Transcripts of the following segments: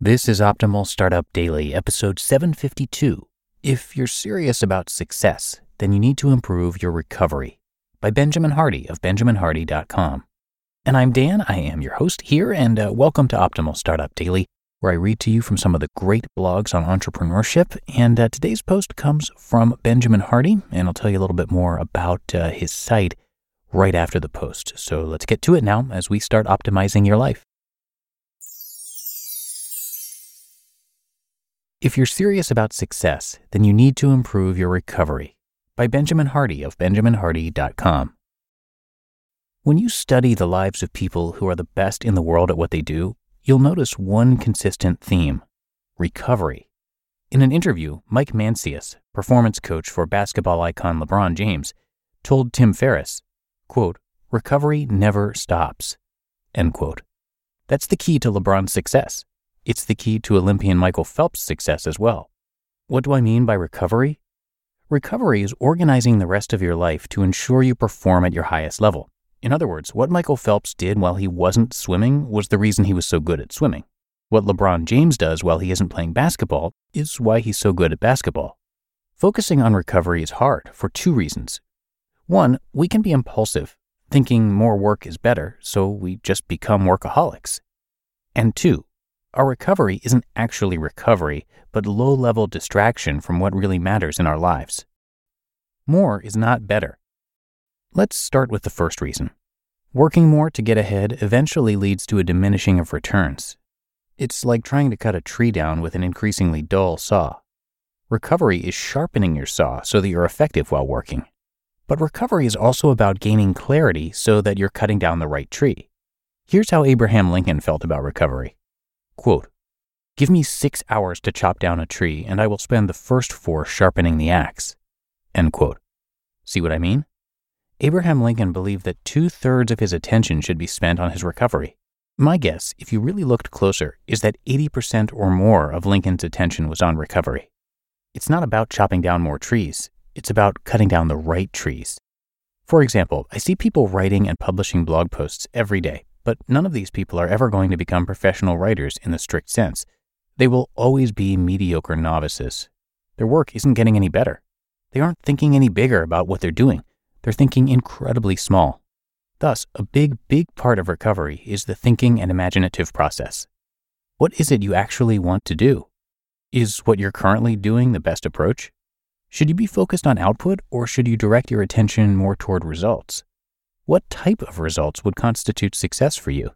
This is Optimal Startup Daily, episode 752. If you're serious about success, then you need to improve your recovery by Benjamin Hardy of benjaminhardy.com. And I'm Dan, I am your host here, and uh, welcome to Optimal Startup Daily, where I read to you from some of the great blogs on entrepreneurship. And uh, today's post comes from Benjamin Hardy, and I'll tell you a little bit more about uh, his site right after the post. So let's get to it now as we start optimizing your life. If you're serious about success, then you need to improve your recovery. By Benjamin Hardy of benjaminhardy.com. When you study the lives of people who are the best in the world at what they do, you'll notice one consistent theme recovery. In an interview, Mike Mancias, performance coach for basketball icon LeBron James, told Tim Ferriss, quote, recovery never stops, end quote. That's the key to LeBron's success. It's the key to Olympian Michael Phelps' success as well. What do I mean by recovery? Recovery is organizing the rest of your life to ensure you perform at your highest level. In other words, what Michael Phelps did while he wasn't swimming was the reason he was so good at swimming. What LeBron James does while he isn't playing basketball is why he's so good at basketball. Focusing on recovery is hard for two reasons. One, we can be impulsive, thinking more work is better, so we just become workaholics. And two, our recovery isn't actually recovery, but low level distraction from what really matters in our lives. More is not better. Let's start with the first reason. Working more to get ahead eventually leads to a diminishing of returns. It's like trying to cut a tree down with an increasingly dull saw. Recovery is sharpening your saw so that you're effective while working. But recovery is also about gaining clarity so that you're cutting down the right tree. Here's how Abraham Lincoln felt about recovery. Quote, Give me six hours to chop down a tree, and I will spend the first four sharpening the axe. End quote. See what I mean? Abraham Lincoln believed that two thirds of his attention should be spent on his recovery. My guess, if you really looked closer, is that 80% or more of Lincoln's attention was on recovery. It's not about chopping down more trees, it's about cutting down the right trees. For example, I see people writing and publishing blog posts every day but none of these people are ever going to become professional writers in the strict sense. They will always be mediocre novices. Their work isn't getting any better. They aren't thinking any bigger about what they're doing. They're thinking incredibly small. Thus, a big, big part of recovery is the thinking and imaginative process. What is it you actually want to do? Is what you're currently doing the best approach? Should you be focused on output or should you direct your attention more toward results? What type of results would constitute success for you?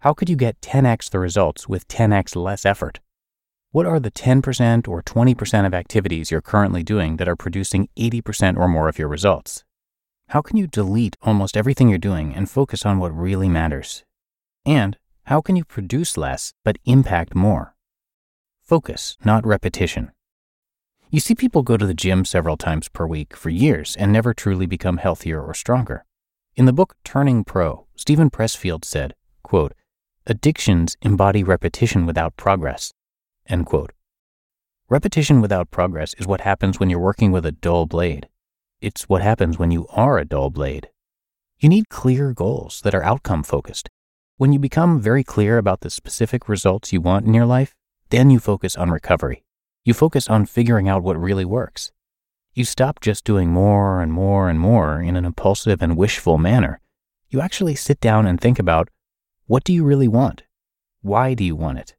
How could you get 10x the results with 10x less effort? What are the 10% or 20% of activities you're currently doing that are producing 80% or more of your results? How can you delete almost everything you're doing and focus on what really matters? And how can you produce less but impact more? Focus, not repetition. You see people go to the gym several times per week for years and never truly become healthier or stronger. In the book Turning Pro, Steven Pressfield said, quote, Addictions embody repetition without progress. End quote. Repetition without progress is what happens when you're working with a dull blade. It's what happens when you are a dull blade. You need clear goals that are outcome focused. When you become very clear about the specific results you want in your life, then you focus on recovery. You focus on figuring out what really works. You stop just doing more and more and more in an impulsive and wishful manner. You actually sit down and think about what do you really want? Why do you want it?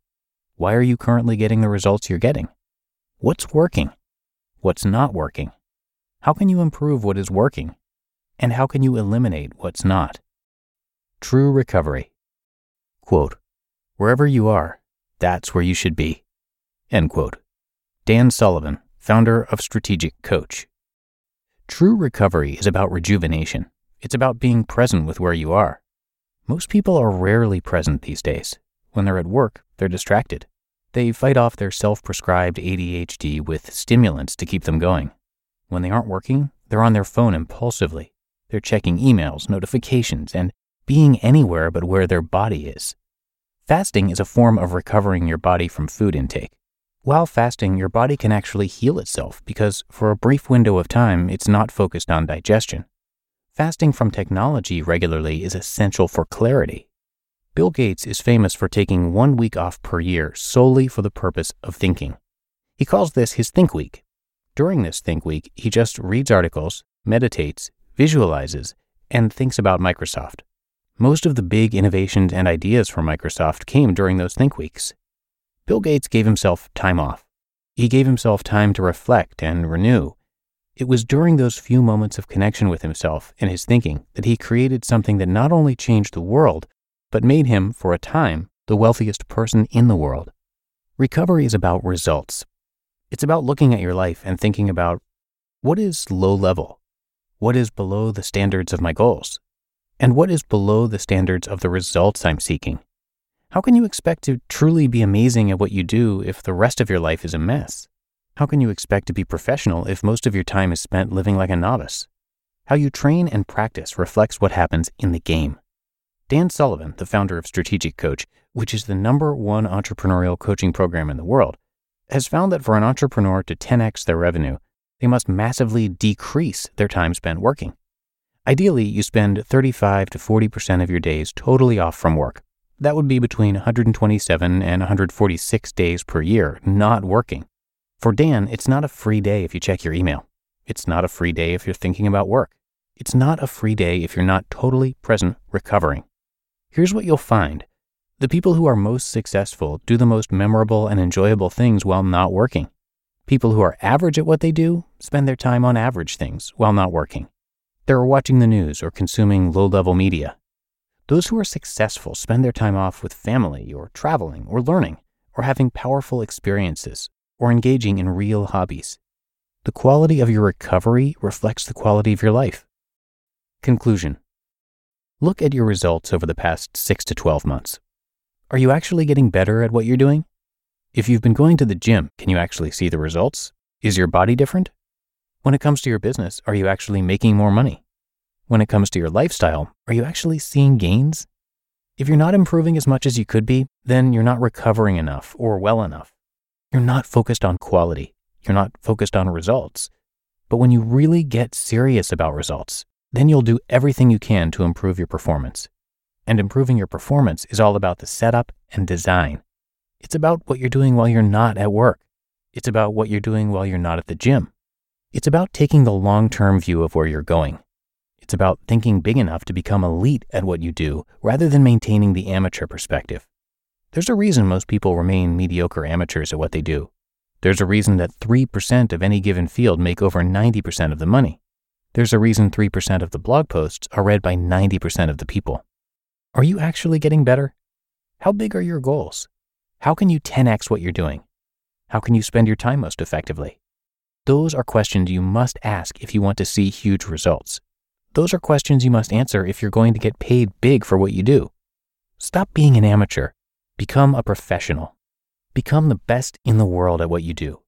Why are you currently getting the results you're getting? What's working? What's not working? How can you improve what is working? And how can you eliminate what's not? True recovery. Quote, Wherever you are, that's where you should be. End quote. Dan Sullivan, founder of Strategic Coach. True recovery is about rejuvenation. It's about being present with where you are. Most people are rarely present these days. When they're at work, they're distracted. They fight off their self prescribed ADHD with stimulants to keep them going. When they aren't working, they're on their phone impulsively. They're checking emails, notifications, and being anywhere but where their body is. Fasting is a form of recovering your body from food intake. While fasting, your body can actually heal itself because for a brief window of time, it's not focused on digestion. Fasting from technology regularly is essential for clarity. Bill Gates is famous for taking one week off per year solely for the purpose of thinking. He calls this his Think Week. During this Think Week, he just reads articles, meditates, visualizes, and thinks about Microsoft. Most of the big innovations and ideas for Microsoft came during those Think Weeks. Bill Gates gave himself time off. He gave himself time to reflect and renew. It was during those few moments of connection with himself and his thinking that he created something that not only changed the world, but made him, for a time, the wealthiest person in the world. Recovery is about results. It's about looking at your life and thinking about what is low level? What is below the standards of my goals? And what is below the standards of the results I'm seeking? How can you expect to truly be amazing at what you do if the rest of your life is a mess? How can you expect to be professional if most of your time is spent living like a novice? How you train and practice reflects what happens in the game. Dan Sullivan, the founder of Strategic Coach, which is the number one entrepreneurial coaching program in the world, has found that for an entrepreneur to 10x their revenue, they must massively decrease their time spent working. Ideally, you spend 35 to 40% of your days totally off from work. That would be between 127 and 146 days per year not working. For Dan, it's not a free day if you check your email. It's not a free day if you're thinking about work. It's not a free day if you're not totally present recovering. Here's what you'll find the people who are most successful do the most memorable and enjoyable things while not working. People who are average at what they do spend their time on average things while not working. They're watching the news or consuming low level media. Those who are successful spend their time off with family or traveling or learning or having powerful experiences or engaging in real hobbies. The quality of your recovery reflects the quality of your life. Conclusion Look at your results over the past 6 to 12 months. Are you actually getting better at what you're doing? If you've been going to the gym, can you actually see the results? Is your body different? When it comes to your business, are you actually making more money? When it comes to your lifestyle, are you actually seeing gains? If you're not improving as much as you could be, then you're not recovering enough or well enough. You're not focused on quality. You're not focused on results. But when you really get serious about results, then you'll do everything you can to improve your performance. And improving your performance is all about the setup and design. It's about what you're doing while you're not at work. It's about what you're doing while you're not at the gym. It's about taking the long term view of where you're going. It's about thinking big enough to become elite at what you do rather than maintaining the amateur perspective. There's a reason most people remain mediocre amateurs at what they do. There's a reason that 3% of any given field make over 90% of the money. There's a reason 3% of the blog posts are read by 90% of the people. Are you actually getting better? How big are your goals? How can you 10x what you're doing? How can you spend your time most effectively? Those are questions you must ask if you want to see huge results. Those are questions you must answer if you're going to get paid big for what you do. Stop being an amateur. Become a professional. Become the best in the world at what you do.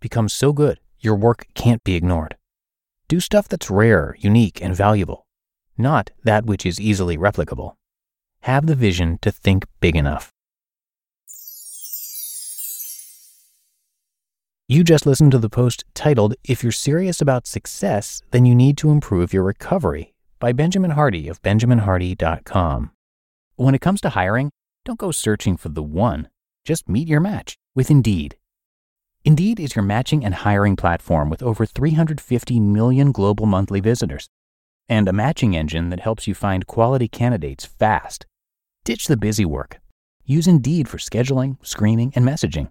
Become so good, your work can't be ignored. Do stuff that's rare, unique, and valuable, not that which is easily replicable. Have the vision to think big enough. You just listened to the post titled, If You're Serious About Success, Then You Need to Improve Your Recovery by Benjamin Hardy of BenjaminHardy.com. When it comes to hiring, don't go searching for the one. Just meet your match with Indeed. Indeed is your matching and hiring platform with over 350 million global monthly visitors and a matching engine that helps you find quality candidates fast. Ditch the busy work. Use Indeed for scheduling, screening, and messaging.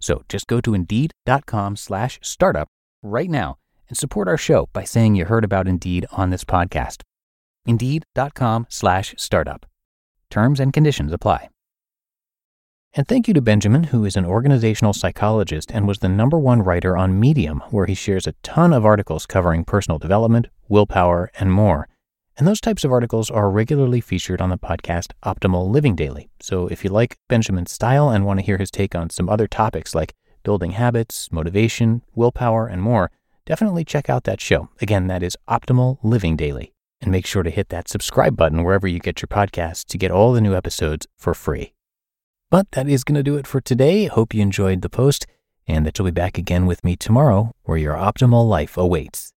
So just go to indeed.com slash startup right now and support our show by saying you heard about Indeed on this podcast. Indeed.com slash startup. Terms and conditions apply. And thank you to Benjamin, who is an organizational psychologist and was the number one writer on Medium, where he shares a ton of articles covering personal development, willpower, and more. And those types of articles are regularly featured on the podcast Optimal Living Daily. So if you like Benjamin's style and want to hear his take on some other topics like building habits, motivation, willpower, and more, definitely check out that show. Again, that is Optimal Living Daily. And make sure to hit that subscribe button wherever you get your podcasts to get all the new episodes for free. But that is going to do it for today. Hope you enjoyed the post and that you'll be back again with me tomorrow where your optimal life awaits.